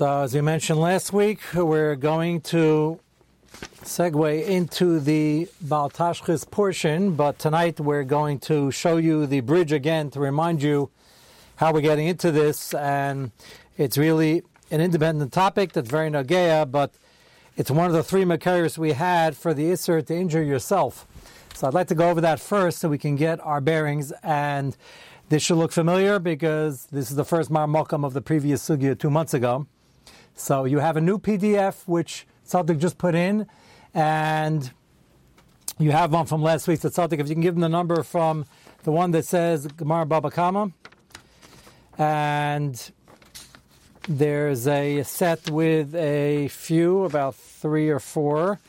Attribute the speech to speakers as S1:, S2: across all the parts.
S1: So, uh, as we mentioned last week, we're going to segue into the Baal Tashchis portion, but tonight we're going to show you the bridge again to remind you how we're getting into this. And it's really an independent topic that's very nagea, but it's one of the three makarios we had for the Isser to injure yourself. So I'd like to go over that first so we can get our bearings. And this should look familiar because this is the first Marmokam of the previous Sugya two months ago. So you have a new PDF which Tzaddik just put in, and you have one from last week. So Tzaddik, if you can give them the number from the one that says Gemara Baba Kama, and there's a set with a few, about three or four.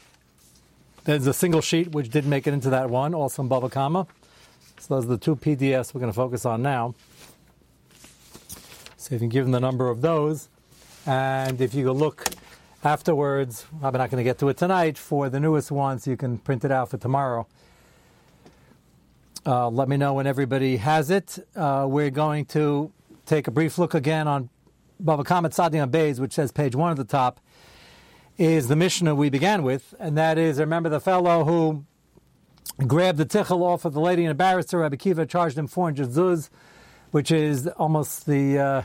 S1: There's a single sheet which did make it into that one, also in Baba Kama. So those are the two PDFs we're going to focus on now. So if you can give them the number of those. And if you go look afterwards, I'm not going to get to it tonight, for the newest ones, you can print it out for tomorrow. Uh, let me know when everybody has it. Uh, we're going to take a brief look again on Baba Kamat Sadi on Bays, which says page one at the top, is the Mishnah we began with, and that is remember the fellow who grabbed the tichel off of the lady and embarrassed her. Rabbi Kiva charged him 400 zuz, which is almost the uh,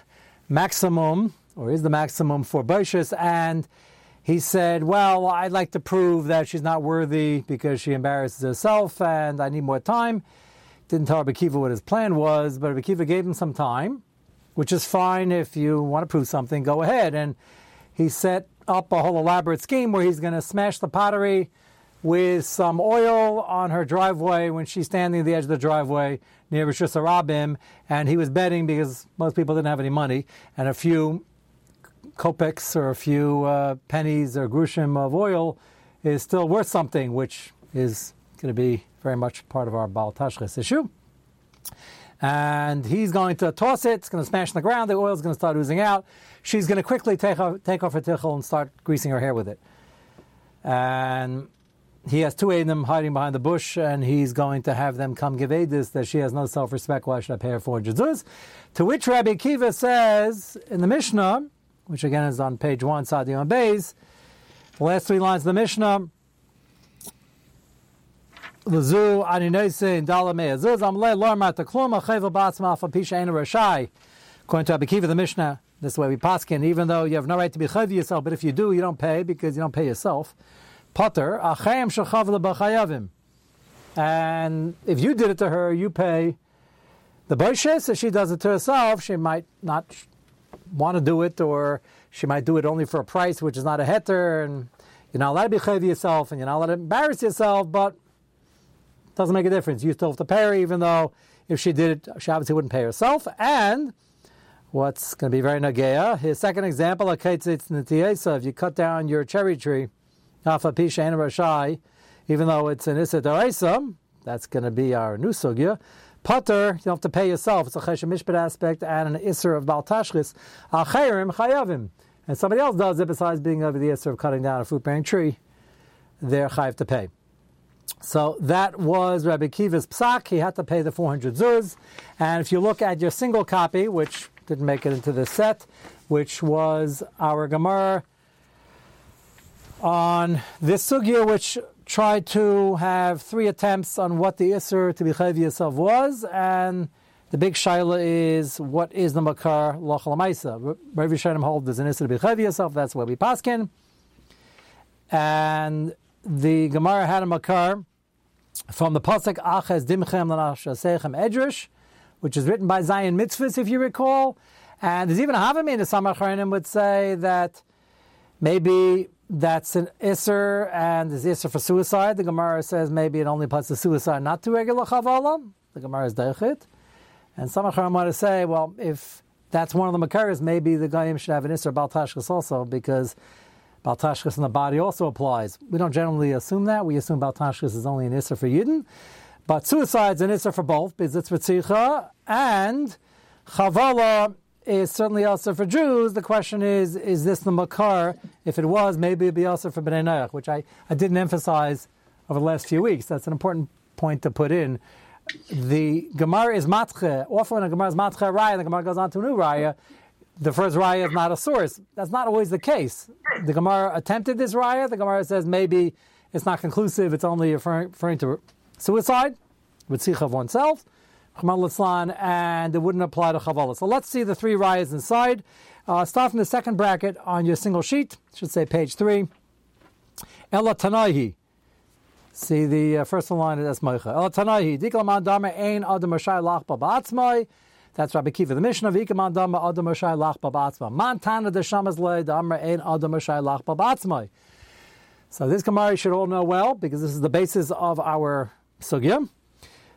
S1: maximum, or is the maximum for Boishis, and he said, Well, I'd like to prove that she's not worthy because she embarrasses herself and I need more time. Didn't tell Rabbi Kiva what his plan was, but Rabbi Kiva gave him some time which is fine if you want to prove something, go ahead. And he set up a whole elaborate scheme where he's going to smash the pottery with some oil on her driveway when she's standing at the edge of the driveway near Rosh Hashanah, and he was betting because most people didn't have any money, and a few kopecks or a few uh, pennies or grushim of oil is still worth something, which is going to be very much part of our Baal issue and he's going to toss it. It's going to smash on the ground. The oil is going to start oozing out. She's going to quickly take off, take off her tichel and start greasing her hair with it. And he has two them hiding behind the bush, and he's going to have them come give Edis that she has no self-respect. Why should I pay her 400 zuz? To which Rabbi Kiva says in the Mishnah, which again is on page one, Sadion Beis, the last three lines of the Mishnah, Lazu Aninese and Dalamea. Zuz Amle Lormat the Kluma Chevel Batzma for Pisha Ein Rashai. According to Abikiva the Mishnah, this way we paskin, even though you have no right to be chayiv yourself, but if you do, you don't pay because you don't pay yourself. Potter, achayim shechav lebachayavim. And if you did it to her, you pay the boishes. If she does it to herself, she might not want to do it, or she might do it only for a price, which is not a heter, and you're not allowed to be yourself, and you're not allowed to embarrass yourself, but it doesn't make a difference. You still have to pay her, even though if she did it, she obviously wouldn't pay herself. And what's going to be very nagea, his second example, so if you cut down your cherry tree, off a pisha and rashai, even though it's an issa that's going to be our new sugya. Putter, you don't have to pay yourself. It's a cheshem mishpat aspect and an isser of baltashchis. Acherim chayavim. And somebody else does it besides being over the isser of cutting down a fruit bearing tree, they're chayiv to pay. So that was Rabbi Kiva's psak. He had to pay the 400 zuz. And if you look at your single copy, which didn't make it into the set, which was our Gemara on this sugya, which tried to have three attempts on what the Isser to be Chayiv was, and the big shaila is what is the Makar Lochal Maisa. Rabbi Shalom hold there's an be Chayiv yourself, that's where we paskin. And the Gemara had a makar from the pasuk Aches Dimchem Lanashasechem Edrish, which is written by Zion Mitzvahs, if you recall. And there's even a Havamim, the Samachranim would say that maybe that's an Isser and is Isser for suicide. The Gemara says maybe it only applies to suicide, not to regular Chavala. The Gemara is Deichit. And some want to say, well, if that's one of the Makaras, maybe the Goyim should have an Isser Baltashkas also, because Baltashkas in the body also applies. We don't generally assume that. We assume Baltashkas is only an Isser for Yidden. But suicide's an Isser for both, Bizitz Ritzicha, and Chavala is certainly also for Jews. The question is, is this the Makar? If it was, maybe it'd be also for Bnei Noach, which I, I didn't emphasize over the last few weeks. That's an important point to put in. The Gemara is matche. Often a Gemara is matche raya, the Gemara goes on to a new raya the first raya is not a source. That's not always the case. The Gemara attempted this raya. The Gemara says maybe it's not conclusive. It's only referring, referring to suicide, with sikh of oneself, and it wouldn't apply to chavala. So let's see the three rayas inside. Uh, start from the second bracket on your single sheet. should say page three. Ella Tanahi. See the uh, first line is Esmoicha. Ella Tanahi. Diklaman dama ein adam lach babatzmai. That's Rabbi Kiva. The mission of Ikaman dama adam lach babatzmai. Montana de shamas le dama ein adam lach babatzmai. So this Gemara should all know well because this is the basis of our sugya.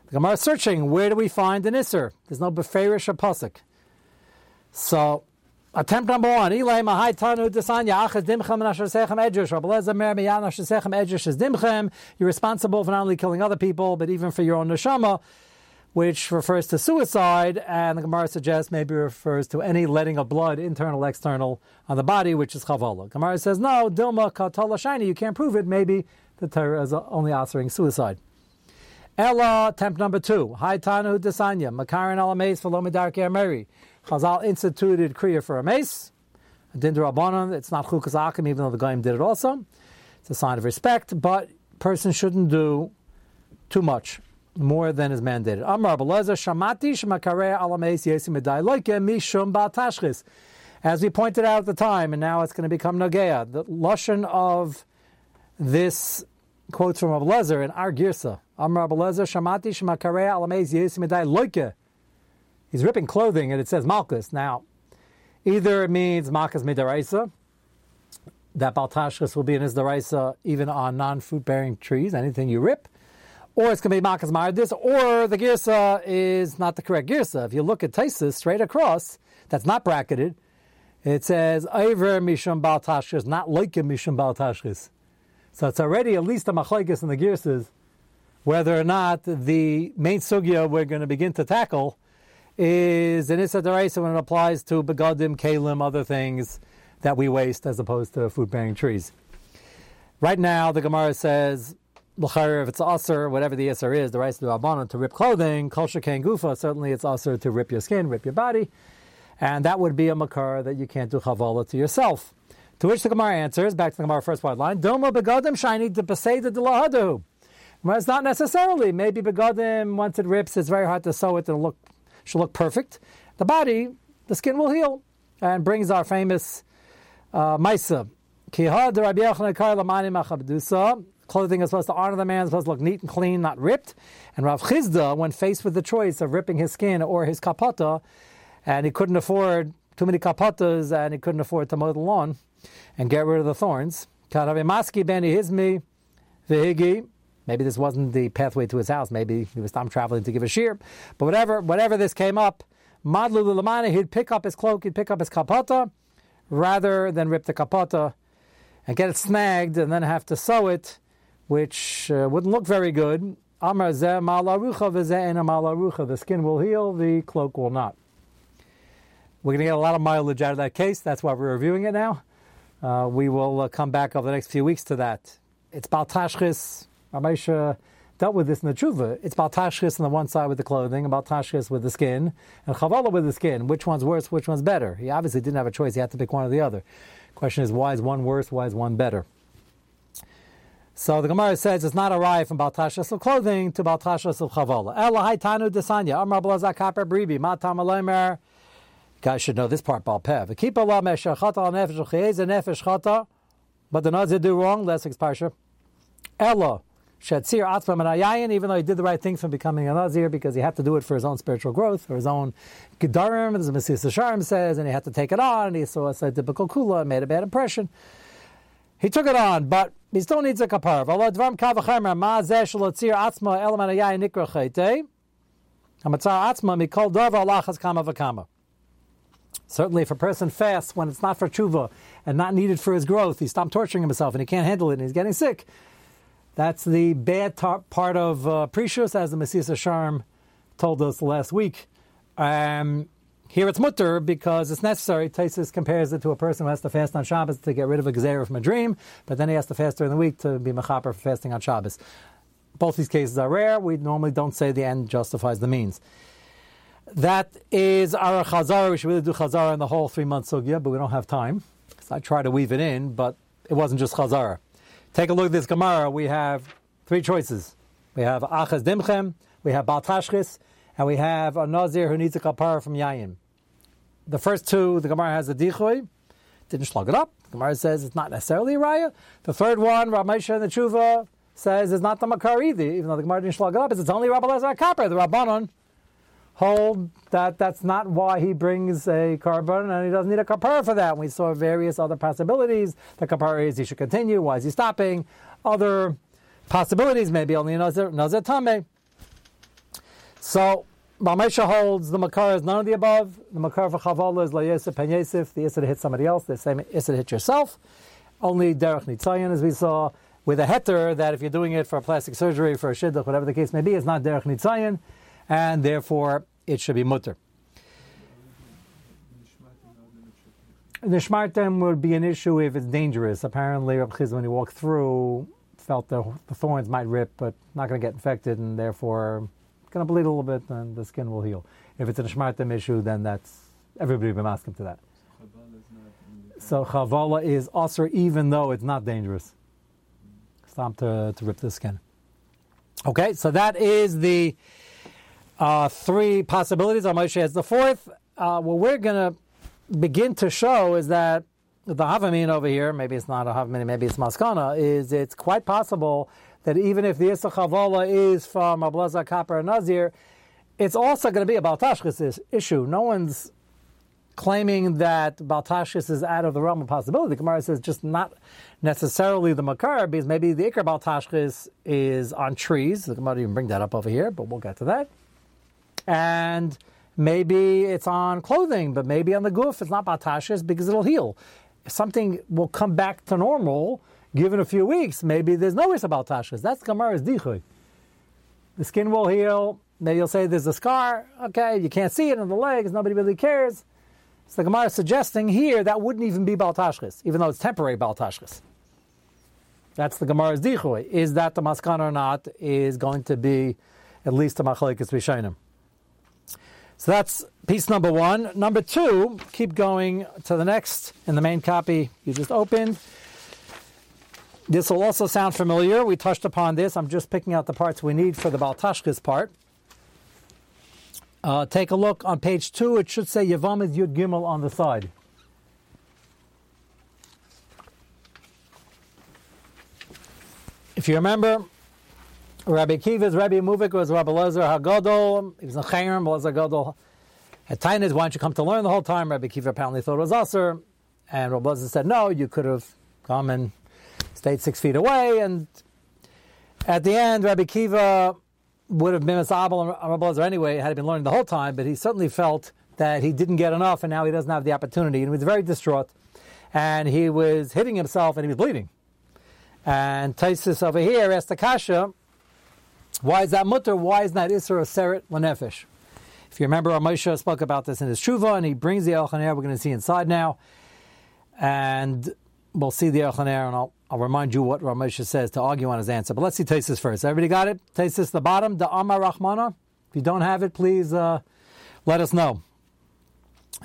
S1: The Gemara is searching where do we find an Isser? There's no Beferish or Pasuk. So Attempt number one. Ilay mahai tanu desanya achas dimchem edrish. Edrish is dimchem. You're responsible for not only killing other people, but even for your own neshama, which refers to suicide. And the Gemara suggests maybe refers to any letting of blood, internal, external, on the body, which is chavala. Gemara says no. Dilma katala shiny. You can't prove it. Maybe the Torah is only answering suicide. Ella, temp number two. Hai tanu desanya makarin alameis for lomidar Mary. Chazal instituted Kriya for a mace. Din Rabbanon, it's not Chukas Akim, even though the Goyim did it also. It's a sign of respect, but person shouldn't do too much, more than is mandated. Amar Belezer, Shamati Shemakare Alameis Yesim Loike Mishum Batashchis. As we pointed out at the time, and now it's going to become Nagea, the Lashon of this quotes from Abelezer in Ar Girsa. Loike he's ripping clothing and it says Malchus. Now, either it means Malchus Midaraisa, that Baltashkas will be in his Daraisa even on non fruit bearing trees, anything you rip, or it's going to be Malchus Mardis, or the Girsa is not the correct Girsa. If you look at Taisus straight across, that's not bracketed, it says Iver Mishum Baltashkas, not like Mishum Baltashkas. So it's already at least a machlekes in the Girsas, whether or not the main sugya we're going to begin to tackle is an Issa Daraisa when it applies to begadim, kalim, other things that we waste as opposed to food bearing trees. Right now, the Gemara says, if it's usr, whatever the isser is, the rice of the Rabbanon, to rip clothing, kol shekain gufa, certainly it's usr to rip your skin, rip your body, and that would be a makar that you can't do chavala to yourself. To which the Gemara answers, back to the Gemara first part line, Doma begadim shiny de peseda de lahadu. Well, it's not necessarily. Maybe begadim, once it rips, it's very hard to sew it and look should look perfect. The body, the skin will heal, and brings our famous uh, Maisa. Clothing is supposed to honor the man, supposed to look neat and clean, not ripped. And Rav Chisda, when faced with the choice of ripping his skin or his kapata, and he couldn't afford too many kapatas and he couldn't afford to mow the lawn and get rid of the thorns. Maybe this wasn't the pathway to his house. Maybe he was time traveling to give a shear. But whatever, whatever this came up, Madlu Lulamana, he'd pick up his cloak, he'd pick up his kapata, rather than rip the kapata and get it snagged and then have to sew it, which uh, wouldn't look very good. Amar malarucha. The skin will heal, the cloak will not. We're going to get a lot of mileage out of that case. That's why we're reviewing it now. Uh, we will uh, come back over the next few weeks to that. It's Baltashchis, Ramesha dealt with this in the tshuva. It's about tashchis on the one side with the clothing, about tashchis with the skin, and chavala with the skin. Which one's worse? Which one's better? He obviously didn't have a choice. He had to pick one or the other. Question is, why is one worse? Why is one better? So the Gemara says it's not a raya from Baltashas of clothing to Baltashas of Chavala. Ela tanu desanya. Amar blaza kaper bribi. Matam. Guys should know this part, Balpev. Keep Allah mesha chata al nefesh nefesh chata. But the Nazir do wrong. Let's exparsha. Ella. Shetzir Atzma Manayayin, even though he did the right thing from becoming a Nazir because he had to do it for his own spiritual growth, for his own Gedarim, as the Mesilas Yesharim says, and he had to take it on, and he saw a typical Kula and made a bad impression. He took it on, but he still needs a kapar. Certainly, if a person fasts when it's not for tshuva and not needed for his growth, he stopped torturing himself and he can't handle it and he's getting sick. That's the bad tar- part of uh, Precious, as the Mesilas Yesharim told us last week. Um, here it's mutter because it's necessary. Taisus compares it to a person who has to fast on Shabbos to get rid of a gzera from a dream, but then he has to fast during the week to be mechaper for fasting on Shabbos. Both these cases are rare. We normally don't say the end justifies the means. That is our chazara. We should really do chazara in the whole three month sugya, but we don't have time. So I try to weave it in, but it wasn't just chazara. Take a look at this Gemara. We have three choices. We have achaz dimchem, we have baltashchis, and we have a nazir who needs a kapara from yayin. The first two, the Gemara has a dichoy, didn't slug it up. The Gemara says it's not necessarily a raya. The third one, Ramesha and the Tshuva says it's not the makar either, even though the Gemara didn't slug it up. It's only Rabbi Kapar, the Rabbanon hold that that's not why he brings a carbon and he doesn't need a kapara for that. We saw various other possibilities. The kapara is he should continue. Why is he stopping? Other possibilities, maybe only nazir, tame. So Mamesha holds the makar is none of the above. The makar for chavala is layesif pen yesif. The isra hit somebody else. The same isra hit yourself. Only derech nitzayin, as we saw, with a heter that if you're doing it for plastic surgery, for a shidduch, whatever the case may be, it's not derech nitzayin and therefore it should be mutter. Nishmartem would be an issue if it's dangerous. Apparently, Reb Chiz, when he walked through, felt the, the thorns might rip, but not going to get infected, and therefore going to bleed a little bit, and the skin will heal. If it's a Nishmartem issue, then that's everybody will be asking to that. So chavala is also even though it's not dangerous. Stop to, to rip the skin. Okay, so that is the uh, three possibilities. Moshe has the fourth. Uh, what we're going to begin to show is that the Havamin over here, maybe it's not a Havamin, maybe it's Maskana, is it's quite possible that even if the Issa is from Ablaza Kapar Nazir, it's also going to be a Baltashkis issue. No one's claiming that Baltashkis is out of the realm of possibility. Gemara says just not necessarily the Makar, because maybe the Iker Baltashkis is on trees. The Gemara didn't bring that up over here, but we'll get to that and maybe it's on clothing, but maybe on the goof it's not batashis because it'll heal. If something will come back to normal given a few weeks, maybe there's no risk about tashis. That's Gemara's dichui. The skin will heal. Maybe you'll say there's a scar. Okay, you can't see it on the legs. Nobody really cares. So the Gemara is suggesting here that wouldn't even be baltashkis, even though it's temporary baltashkis. That's the Gemara's dichui. Is that the maskan or not? Is going to be at least a machlekes rishonim. So that's piece number one. Number two, keep going to the next in the main copy you just opened. This will also sound familiar. We touched upon this. I'm just picking out the parts we need for the Baltashkas part. Uh, take a look on page two. It should say Yavamid Yud Gimel on the side. If you remember, Rabbi Kiva's Rabbi Muvik was Rabbi Lezer Hagadol. He was a Chayim, Lezer Hagadol. At Tainis, why don't you come to learn the whole time? Rabbi Kiva apparently thought it was Aser. And Rabbi Lezer said, no, you could have come and stayed six feet away. And at the end, Rabbi Kiva would have been Misabel and Rabbi Lezer anyway, had he been learning the whole time, but he certainly felt that he didn't get enough and now he doesn't have the opportunity. And he was very distraught. And he was hitting himself and he was bleeding. And Taisus over here asked the Kasha, why is that mutter? Why is that Isra Seret Lanefesh? If you remember, our Moshe spoke about this in his Tshuva, and he brings the Elchaner. We're going to see inside now. And we'll see the Elchaner, and I'll, I'll remind you what Ramosha says to argue on his answer. But let's see Tesis first. Everybody got it? Tesis, the bottom, the Amar Rahmana. If you don't have it, please uh, let us know.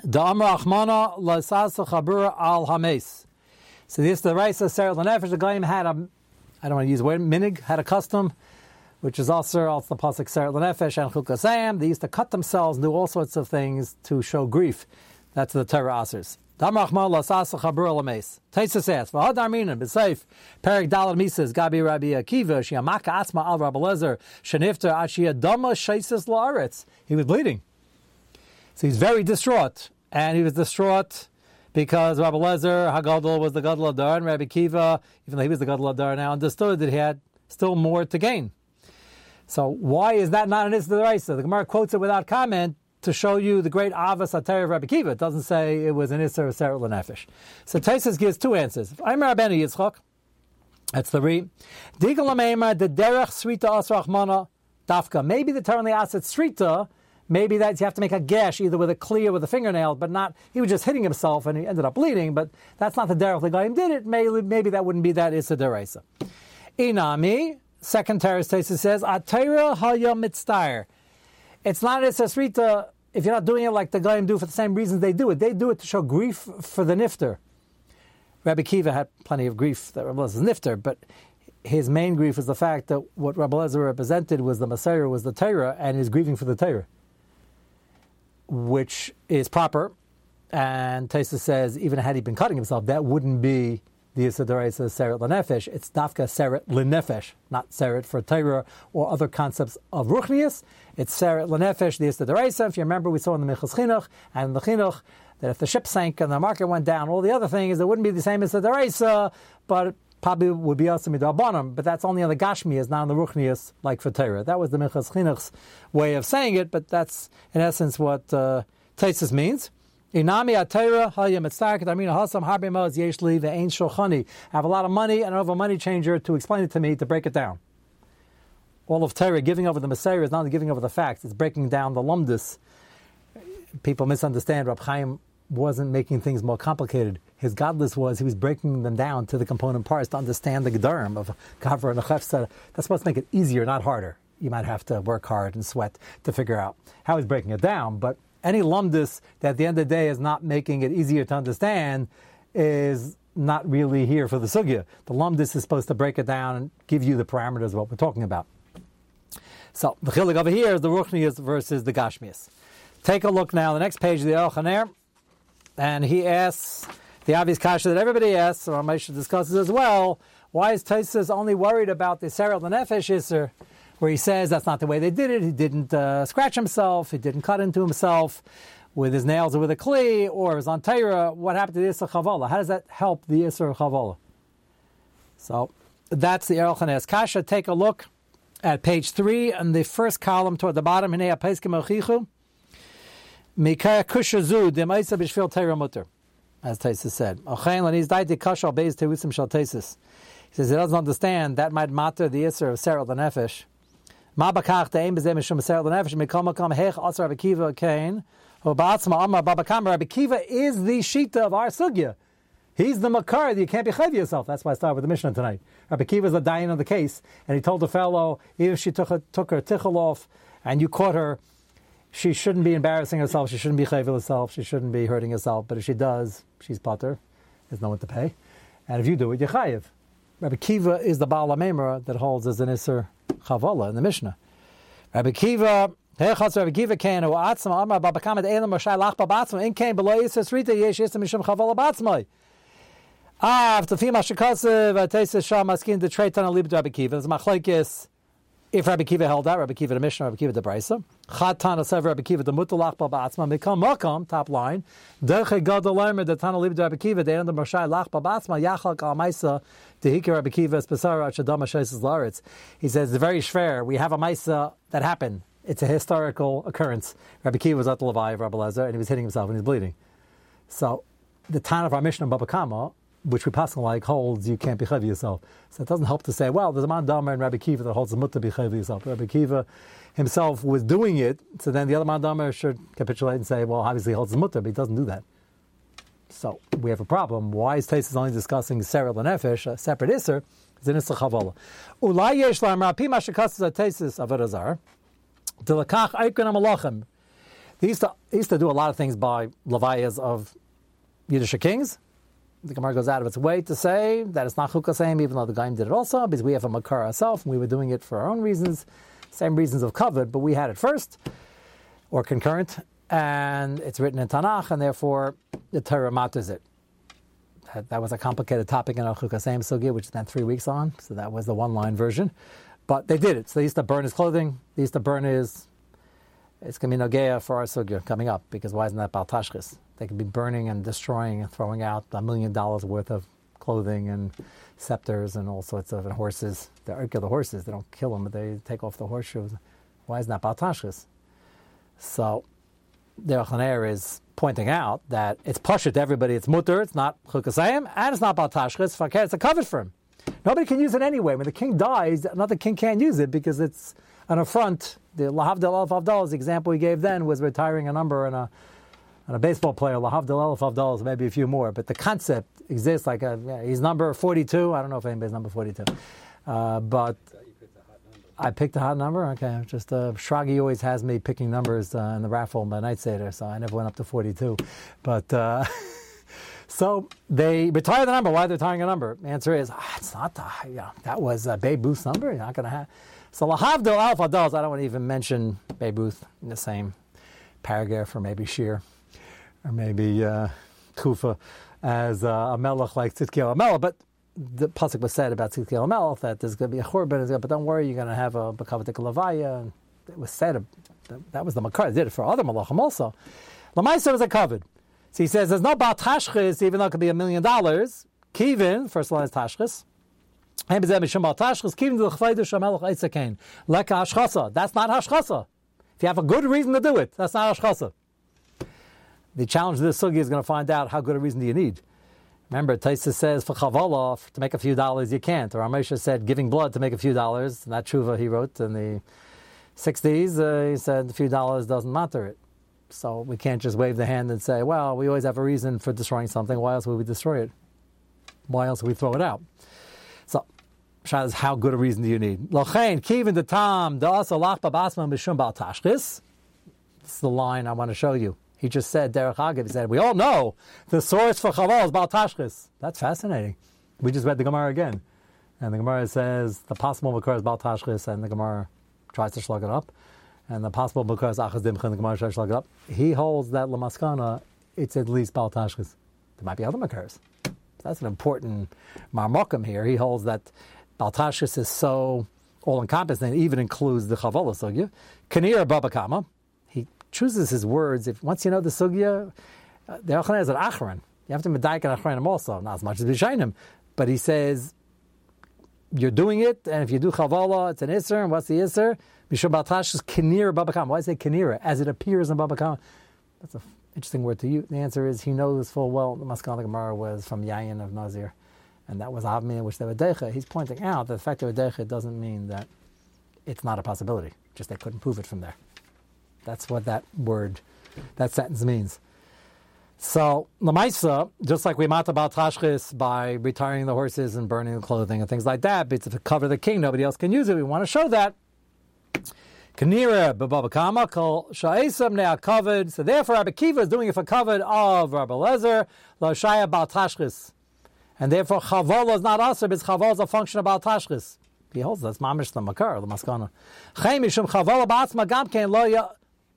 S1: The Amar Rahmana Lasasa Chabura al Hames. So this the Raisa Seret Lanefesh. The Gaim had a, I don't want to use the word minig, had a custom which is also also the pasuk Seret Lenefesh and Chukasayim. They used to cut themselves, do all sorts of things to show grief. That's the Torah Asers. Asma Al Lezer. He was bleeding. So he's very distraught. And he was distraught because Rabbi Lezer, Hagadol, was the Gadol Adar, and Rabbi Kiva, even though he was the Gadol Adar now, understood that he had still more to gain. So why is that not an Isra The Gemara quotes it without comment to show you the great Avas Atari of Rabbi Kiva. It doesn't say it was an Isra Seret Lenefesh. So Taisus gives two answers. I'm Rabbeinu Yitzchak. That's the re. Digal the Derech Srita Asrachmana Dafka. Maybe the term the Asat Srita, maybe that you have to make a gash either with a clear or with a fingernail, but not, he was just hitting himself and he ended up bleeding, but that's not the Derech the guy did it. Maybe, maybe that wouldn't be that Issa Deraisa. Inami, Second Teres Tesis says, Atayra Haya Mitzdair. It's not a Sasrita if you're not doing it like the Goyim do for the same reasons they do it, they do it to show grief for the nifter. Rabbi Kiva had plenty of grief that Rabbi Elazar's nifter, but his main grief was the fact that what Rabbi Elazar represented was the Messiah, was the Torah, and he's grieving for the Torah, which is proper. And Taisa says, even had he been cutting himself, that wouldn't be the Yisadaraisa Seret Lenefesh. It's Dafka Seret Lenefesh, not Seret for Torah or other concepts of Ruchnius. It's Seret Lenefesh, the Yisadaraisa. If you remember, we saw in the Minchas Chinuch and the Chinuch that if the ship sank and the market went down, all the other things, it wouldn't be the same as the Deraisa, but probably would be also midabanim, but that's only on the Gashmias, not on the Ruchnias, like for Torah. That was the Minchas Chinuch's way of saying it, but that's in essence what uh, Tesis means. Inami atayra hayam etzarket amina hasam harbe moz yeshli shulchani. I have a lot of money and I have a money changer to explain it to me to break it down. All of Torah giving over the Messiah is not giving over the facts; it's breaking down the lumdus. People misunderstand. Rab Chaim wasn't making things more complicated. His godless was he was breaking them down to the component parts to understand the gedarm of kavra and chefsa. That's supposed to make it easier, not harder. You might have to work hard and sweat to figure out how he's breaking it down. But any lumdus that at the end of the day is not making it easier to understand is not really here for the sugya. The lumdus is supposed to break it down and give you the parameters of what we're talking about. So the chilik over here is the ruchnias versus the gashmias. Take a look now. The next page of the Elchaner, and he asks the obvious kasha that everybody asks, or Moshe discusses as well. Why is Tosas only worried about the Sarah Nefesh Isser, where he says that's not the way they did it? He didn't uh, scratch himself, he didn't cut into himself with his nails or with a kli, or it was on Torah. What happened to the Isser Chavala? How does that help the Isser Chavala? So that's the Erelchanes Kasha. Take a look at page three on the first column toward the bottom. Hinei Apeskim Ochichu. Mikaya Kushazu, Demaisa Bishvil Torah Mutter as Taisus said. He says he doesn't understand that might matter the Isser of Sarah the Nefesh. Ma bakach the aim b'zeh mishum Sarah the Nefesh mikol makam hech asar Rabbi Kiva ba'atzma amar Rabbi Kiva is the shita of our sugya. He's the makar that you can't be chayv yourself. That's why I started with the Mishnah tonight. Rabbi is the dying of the case, and he told the fellow, if she took, a, took her tichel off, and you caught her, she shouldn't be embarrassing herself. She shouldn't be chayv herself. She shouldn't be hurting herself. But if she does, she's potter. There's no one to pay. And if you do it, you're chayiv. Rabbi Kiva is the Baal HaMemra that holds as an Isser Chavala in the Mishnah. Rabbi Kiva, Hechatz Rabbi Kiva can who atzma amar babakamet elam mashai lach babatzma in came below Yisra Srita yesh Yisra mishum Chavala batzmai. Ah, if the female shakasev atesis shah maskin the treitan alib Rabbi Kiva. There's machlekes if Rabbi Kiva held out, Rabbi Kiva the Mishnah, Rabbi Kiva the Brisa, Chat Tana Rabbi Kiva the Mutalach Babatzma, Mikam Makam, top line, Derche Gadol Lemer, the Tana Lib Rabbi Kiva, the end of Mashai Lach Babatzma, Kal Maisa, Tehika Rabbi Kiva, Spesara, Shadama Shaisis Laritz. He says, it's very schwer. We have a Maisa that happened. It's a historical occurrence. Rabbi Kiva was at the Levi of Rabbi Lezer, and he was hitting himself and he's bleeding. So, the Tana of our Mishnah, Baba Kama, which we pass like holds you can't be chavi yourself. So it doesn't help to say, well, there's a man Dama and Rabbi Kiva that holds the mutter be chavi yourself. Rabbi Kiva himself was doing it, so then the other man Dama should capitulate and say, well, obviously he holds the mutter, but he doesn't do that. So we have a problem. Why is Taisus only discussing Sarah Lenefesh, a separate Isser? It's an Isser Chavala. Ulai yesh lam rapi mashakasas a Taisus avorazar. Delakach aikon amalachim. He used, to, used to do a lot of things by Levias of Yiddish kings the Gemara goes out of its way to say that it's not chukasayim, even though the Gaim did it also, because we have a makar ourselves, and we were doing it for our own reasons, same reasons of covet, but we had it first, or concurrent, and it's written in Tanakh, and therefore the Torah matters it. That, that was a complicated topic in our chukasayim sugya, which spent three weeks on, so that was the one-line version. But they did it. So they used to burn his clothing, they used to burn his it's going to be Nogea for our sugya coming up, because why isn't that Baltashchis? They could be burning and destroying and throwing out a million dollars worth of clothing and scepters and all sorts of and horses. They don't kill the horses, they don't kill them, but they take off the horseshoes. Why isn't that Baltashchis? So, the Chaner is pointing out that it's pasha to everybody, it's mutter, it's not chukasayim, and it's not Baltashchis, it's a covet for him. Nobody can use it anyway. When the king dies, another king can't use it because it's an affront. The Lahavdil Alf Avdal, the example we gave then, was retiring a number and a, and a baseball player, Lahavdil Alf Avdal, maybe a few more. But the concept exists like a, yeah, he's number 42. I don't know if anybody's number 42. Uh, but I picked a hot number. Okay, just uh, Shragi always has me picking numbers uh, in the raffle by night Seder, so I never went up to 42. But uh, so they retire the number. Why they're they retiring a number? The answer is ah, it's not the yeah that was a Babe Ruth's number. You're not going to have. So Lahavdil Alpha Dolls. I don't want to even mention Babe in the same paragraph, or maybe Shear, or maybe uh, Kufa as uh, a melech like Tzidkiel Melech, but the pasuk was said about Tzidkiel Melech that there's going to be a churban, but don't worry, you're going to have a bakavat lavaya. It was said that, that was the makar. They did it for other malachim also. Lamaisa was a covered. So he says there's no bal tashchis, even though it could be a million dollars. Kivin, first line is tashchis. That's not hashchasa. If you have a good reason to do it, that's not hashchasa. The challenge of this sugi is going to find out how good a reason do you need. Remember, Taisa says for chavala to make a few dollars you can't. Or Ramesha said giving blood to make a few dollars. That tshuva he wrote in the 60s. Uh, he said a few dollars doesn't matter it. So we can't just wave the hand and say, well, we always have a reason for destroying something. Why else would we destroy it? Why else would we throw it out? So, Shah how good a reason do you need? Lochain, kivin the tam, the asa lach babasma mishum bal. This is the line I want to show you. He just said, Derech Agav, he said, we all know the source for Chaval is Baal Tashchis. That's fascinating. We just read the Gemara again. And the Gemara says the possible because Baal Tashchis, and the Gemara tries to slug it up. And the possible because Achaz Dimcha, and the Gemara tries to slug it up. He holds that Lamaskana, it's at least Baal Tashchis. There might be other Makars. That's an important marmokum here. He holds that Baal Tashchis is so all encompassing, it even includes the Chavala Sugya. Kanir Babakama, he chooses his words. If once you know the sugya, uh, the Yochanan is an achron. You have to medaik an achronim also, not as much as b'shainim. But he says you're doing it, and if you do chavala, it's an iser. And what's the iser? Mishum batash is kinir babakam. Why say it? As it appears in babakam. That's an interesting word to use. The answer is he knows full well the Maskal Gemara was from Yayin of Nazir, and that was Avmi, which they were decha. He's pointing out that the fact that decha doesn't mean that it's not a possibility. Just they couldn't prove it from there. That's what that word, that sentence means. So Lamaisa, just like we mat about Tashchis by retiring the horses and burning the clothing and things like that, but to cover the king, nobody else can use it. We want to show that. Kanira kol sha'esam now covered. So therefore, Rabbi Kiva is doing it for covered of Rabbi Lezer lo shaya bal tashchis, and therefore chavala is not aser, but chavala is a function bal tashchis. He holds that's mamish the makar the maskana. Chaymishum chavala ba'atzma gamkein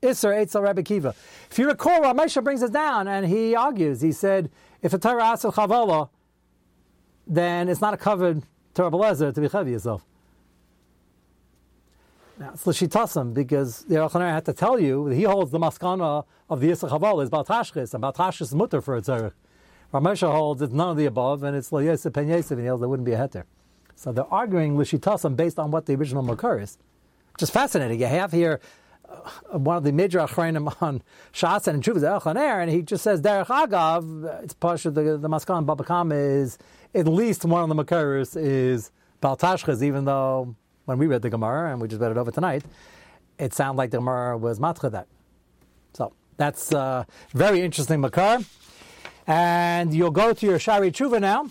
S1: Eitzel Rebbe Kiva. If you recall, Ramesha brings it down and he argues. He said, if a Torah asks Chavala, then it's not a covered Torah Belezer to be Chavi yourself. Now, it's Lashitasim, because the Yochanan had to tell you, he holds the maskana of the Isser Chavala is Baltashchis, and Baltashchis is mutter for a Torah. Ramesha holds it's none of the above, and it's Lo Yosef Pen and he holds there wouldn't be a heter. So they're arguing Lashitasim based on what the original Makar is. Which is fascinating. You have here uh, one of the major achrayim on Shas and Chuvas Elchaner, and he just says Derech Agav. It's partial. The, the Maskan Babakam is at least one of the Makaris is Baltashchas, even though when we read the Gemara and we just read it over tonight, it sounded like the Gemara was Matcha that. So that's uh, very interesting Makar. And you'll go to your Shari Tshuva now.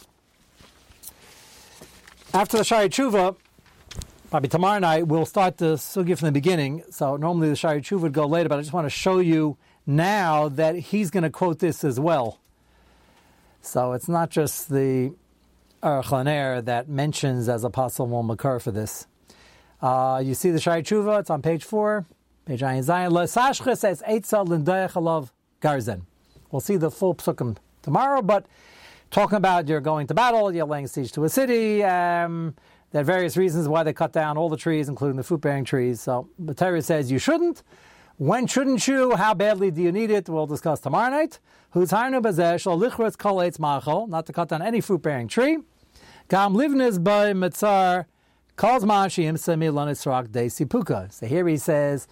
S1: After the Shari Tshuva, Probably tomorrow night we'll start the sugya from the beginning. So normally the Shari Chuv would go later, but I just want to show you now that he's going to quote this as well. So it's not just the Archaner that mentions as a possible makar for this. Uh, you see the Shari Tshuva, it's on page four, page Ayin Garzen. We'll see the full psukim tomorrow, but talking about you're going to battle, you're laying siege to a city, um, there are various reasons why they cut down all the trees, including the fruit bearing trees. So the says you shouldn't. When shouldn't you? How badly do you need it? We'll discuss tomorrow night. Who's Not to cut down any fruit bearing tree. Gam livnes by mitzar calls mashim semilanisrak de sipuka. So here he says,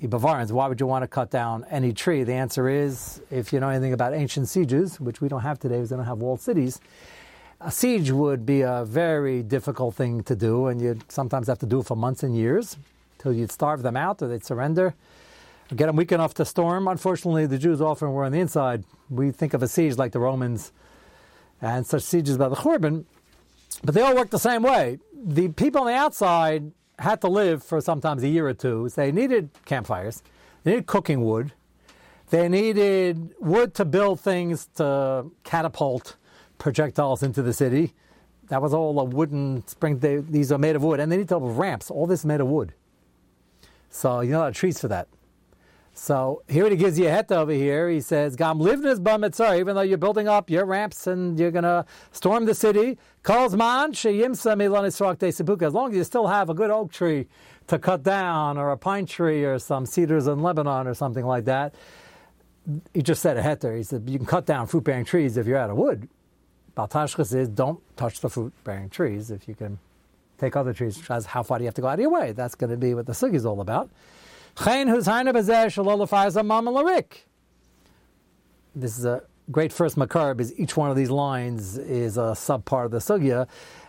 S1: Why would you want to cut down any tree? The answer is, if you know anything about ancient sieges, which we don't have today because they don't have walled cities, a siege would be a very difficult thing to do, and you'd sometimes have to do it for months and years till you'd starve them out or they'd surrender. Or get them weak enough to storm. Unfortunately, the Jews often were on the inside. We think of a siege like the Romans and such sieges by the Churban, but they all work the same way. The people on the outside had to live for sometimes a year or two. They needed campfires, they needed cooking wood, they needed wood to build things to catapult projectiles into the city. That was all a wooden spring. They, these are made of wood, and they need to have ramps. All this made of wood. So you know, a lot of trees for that. So here he gives you a het over here. He says, "Gam livnes b'mitzar." Even though you're building up your ramps and you're to storm the city, calls man sheyimsa milanisrak As long as you still have a good oak tree to cut down, or a pine tree, or some cedars in Lebanon, or something like that. He just said a heter. He said you can cut down fruit-bearing trees if you're out of wood. Baltashchas is don't touch the fruit-bearing trees if you can take other trees. How far do you have to go out of your way? That's going to be what the sugi is all about. This is a great first makar because each one of these lines is a sub part of the sugya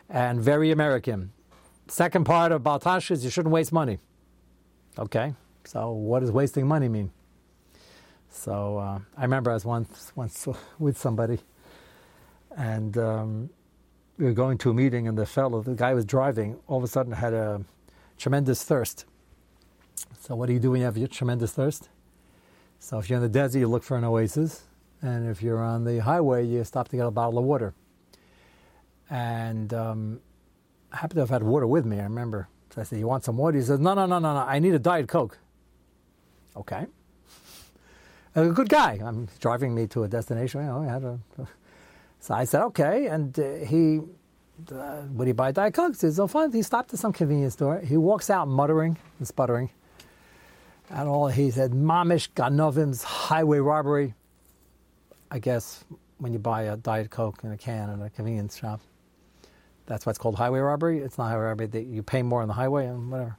S1: and very American. Second part of Baltash is you shouldn't waste money. Okay, so what does wasting money mean? So uh, I remember I was once once with somebody, and um, we were going to a meeting, and the fellow, the guy was driving, all of a sudden had a tremendous thirst so what do you do when you have your tremendous thirst? So if you're in the desert, you look for an oasis, and if you're on the highway, you stop to get a bottle of water. And um, I happen to have had water with me. I remember. So I said, "You want some water?" He says, "No, no, no, no, no. I need a diet coke." Okay. A good guy. I'm driving me to a destination. You know, I had a, so I said, "Okay," and uh, he uh, would he buy Diet Coke? He says, oh, fine. He stopped at some convenience store. He walks out muttering and sputtering. And all he said, Mamish Ganovim's highway robbery. I guess when you buy a Diet Coke in a can at a convenience shop, that's why it's called highway robbery. It's not highway robbery. That you pay more on the highway and whatever.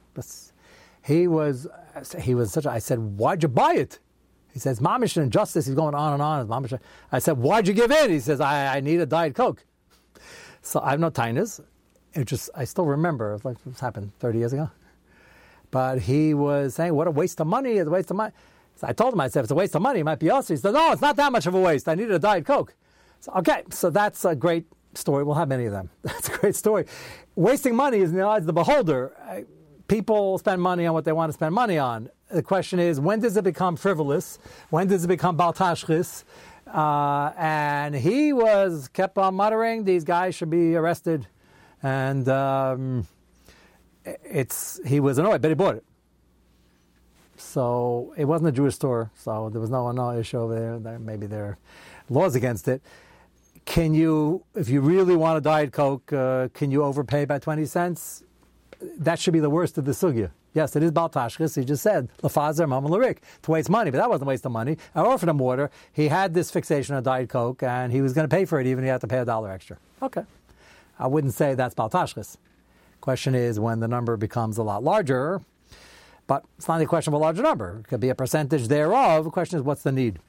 S1: He was, he was such. A, I said, why'd you buy it? He says, Mamish and injustice. He's going on and on. Mamish. I said, why'd you give in? He says, I, I need a Diet Coke. So I have no tainas. It just I still remember like this happened 30 years ago. But he was saying, "What a waste of money! It's a waste of money." So I told him, I said, it's a waste of money, it might be us." He said, "No, it's not that much of a waste. I needed a diet coke." So, okay, so that's a great story. We'll have many of them. That's a great story. Wasting money is in the eyes of the beholder. People spend money on what they want to spend money on. The question is, when does it become frivolous? When does it become baltashchis? Uh, and he was kept on muttering, "These guys should be arrested," and um, it's he was annoyed, but he bought it. So it wasn't a Jewish store, so there was no no issue over there. there maybe there are laws against it. Can you, if you really want a diet coke, uh, can you overpay by twenty cents? That should be the worst of the sugya. Yes, it is Baltashkis. He just said, Lafazer, Mama Larik, to waste money, but that wasn't a waste of money. I offered him water. He had this fixation on Diet Coke, and he was going to pay for it, even if he had to pay a dollar extra. Okay. I wouldn't say that's Baltashkis. Question is when the number becomes a lot larger, but it's not a question of a larger number. It could be a percentage thereof. The question is, what's the need?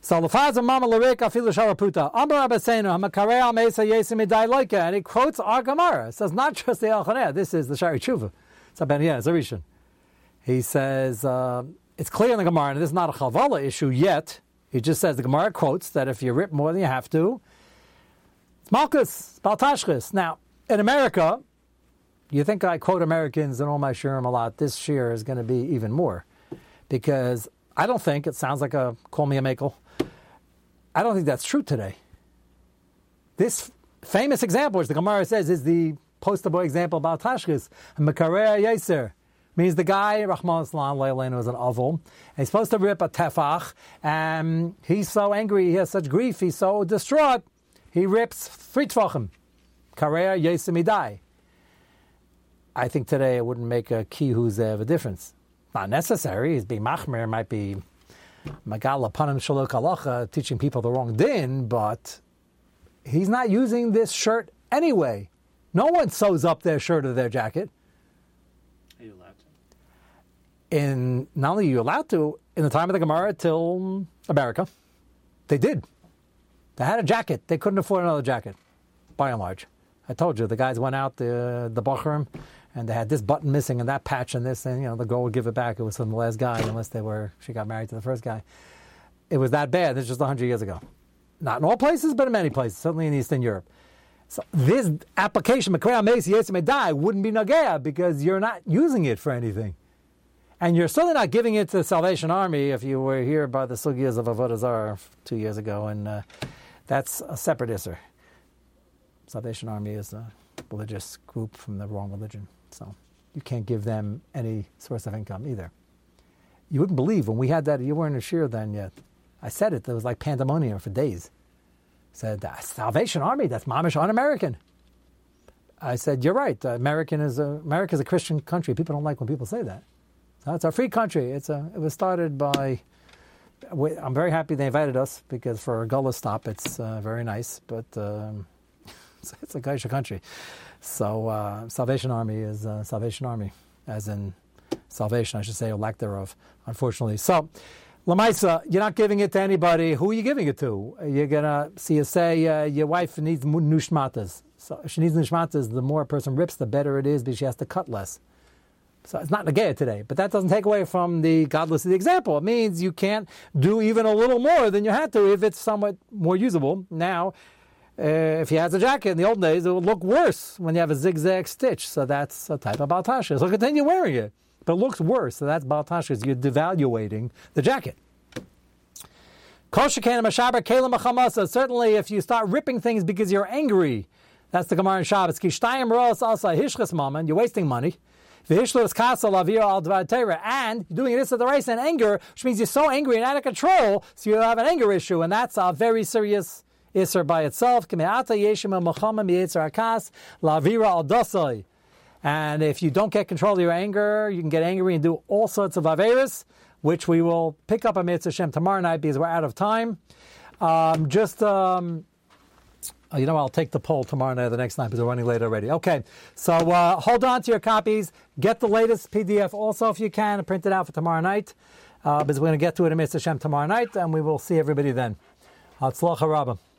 S1: So Lafazer Mama Larik Afilu Sharaputa. Amar Hamakare Al Mesa. And he quotes our Gemara. It says not just the Al This is the Shari Tshuva. It's a Ben it's a Rishon. He says, uh, it's clear in the Gemara, and this is not a Chavala issue yet. He just says, the Gemara quotes that if you rip more than you have to, it's Malkus, Baltashchis. Now, in America, you think I quote Americans in all my shirim a lot. This year is going to be even more. Because I don't think, it sounds like a call me a makel, I don't think that's true today. This famous example, which the Gemara says is the poster boy example about Tashkis. Mekareya Yeser means the guy, Rahman Islam, Leilin, was an oval, and he's supposed to rip a tefach, and he's so angry, he has such grief, he's so distraught, he rips three tefachim. Kareya Yeser Midai. I think today it wouldn't make a kihuz of a difference. Not necessary, he's being machmer, might be Magala Panim Shalok Halacha, teaching people the wrong din, but he's not using this shirt anyway. No one sews up their shirt or their jacket.
S2: Are you allowed to?
S1: In not only are you allowed to, in the time of the Gemara till America, they did. They had a jacket. They couldn't afford another jacket, by and large. I told you the guys went out the the Bachram, and they had this button missing and that patch and this, and you know the girl would give it back. It was from the last guy, unless they were she got married to the first guy. It was that bad. This is just hundred years ago. Not in all places, but in many places, certainly in Eastern Europe. So this application, die, wouldn't be Nagea because you're not using it for anything. And you're certainly not giving it to the Salvation Army if you were here by the Sugyas of Avodah Zarah two years ago, and uh, that's a separate. Salvation Army is a religious group from the wrong religion, so you can't give them any source of income either. You wouldn't believe when we had that, you weren't a shear then yet. I said it, there was like pandemonium for days I said, the Salvation Army, that's Mamish un-American. I said, you're right. American is a, America is a Christian country. People don't like when people say that. So it's a free country. It's a, it was started by, I'm very happy they invited us because for a Gullah stop, it's uh, very nice, but um, it's, a Geisha country. So uh, Salvation Army is uh, Salvation Army, as in salvation, I should say, or lack thereof, unfortunately. So Lamaisa, you're not giving it to anybody. Who are you giving it to? You're gonna see you say uh, your wife needs nushmatas. So she needs nushmatas, the more a person rips, the better it is because she has to cut less. So it's not negaya today, but that doesn't take away from the godless of the example. It means you can't do even a little more than you had to if it's somewhat more usable. Now, Uh, if he has a jacket in the old days, it would look worse when you have a zigzag stitch. So that's a type of bal tashchis. So continue wearing it but it looks worse. So that's Bal Tashchis. You're devaluating the jacket. Uh, certainly, if you start ripping things because you're angry, that's the Gemara in Shabbos. You're wasting money. And you're doing this at the race in anger, which means you're so angry and out of control, so you have an anger issue, and that's a very serious Isser by itself. And if you don't get control of your anger, you can get angry and do all sorts of averis, which we will pick up on Mitzvah Shem tomorrow night because we're out of time. Um, just, um, oh, you know, I'll take the poll tomorrow night, or the next night, because we're running late already. Okay, so uh, hold on to your copies. Get the latest PDF also if you can, and print it out for tomorrow night, uh, because we're going to get to it in Mitzvah Shem tomorrow night, and we will see everybody then. Hatzlacha Rabbah.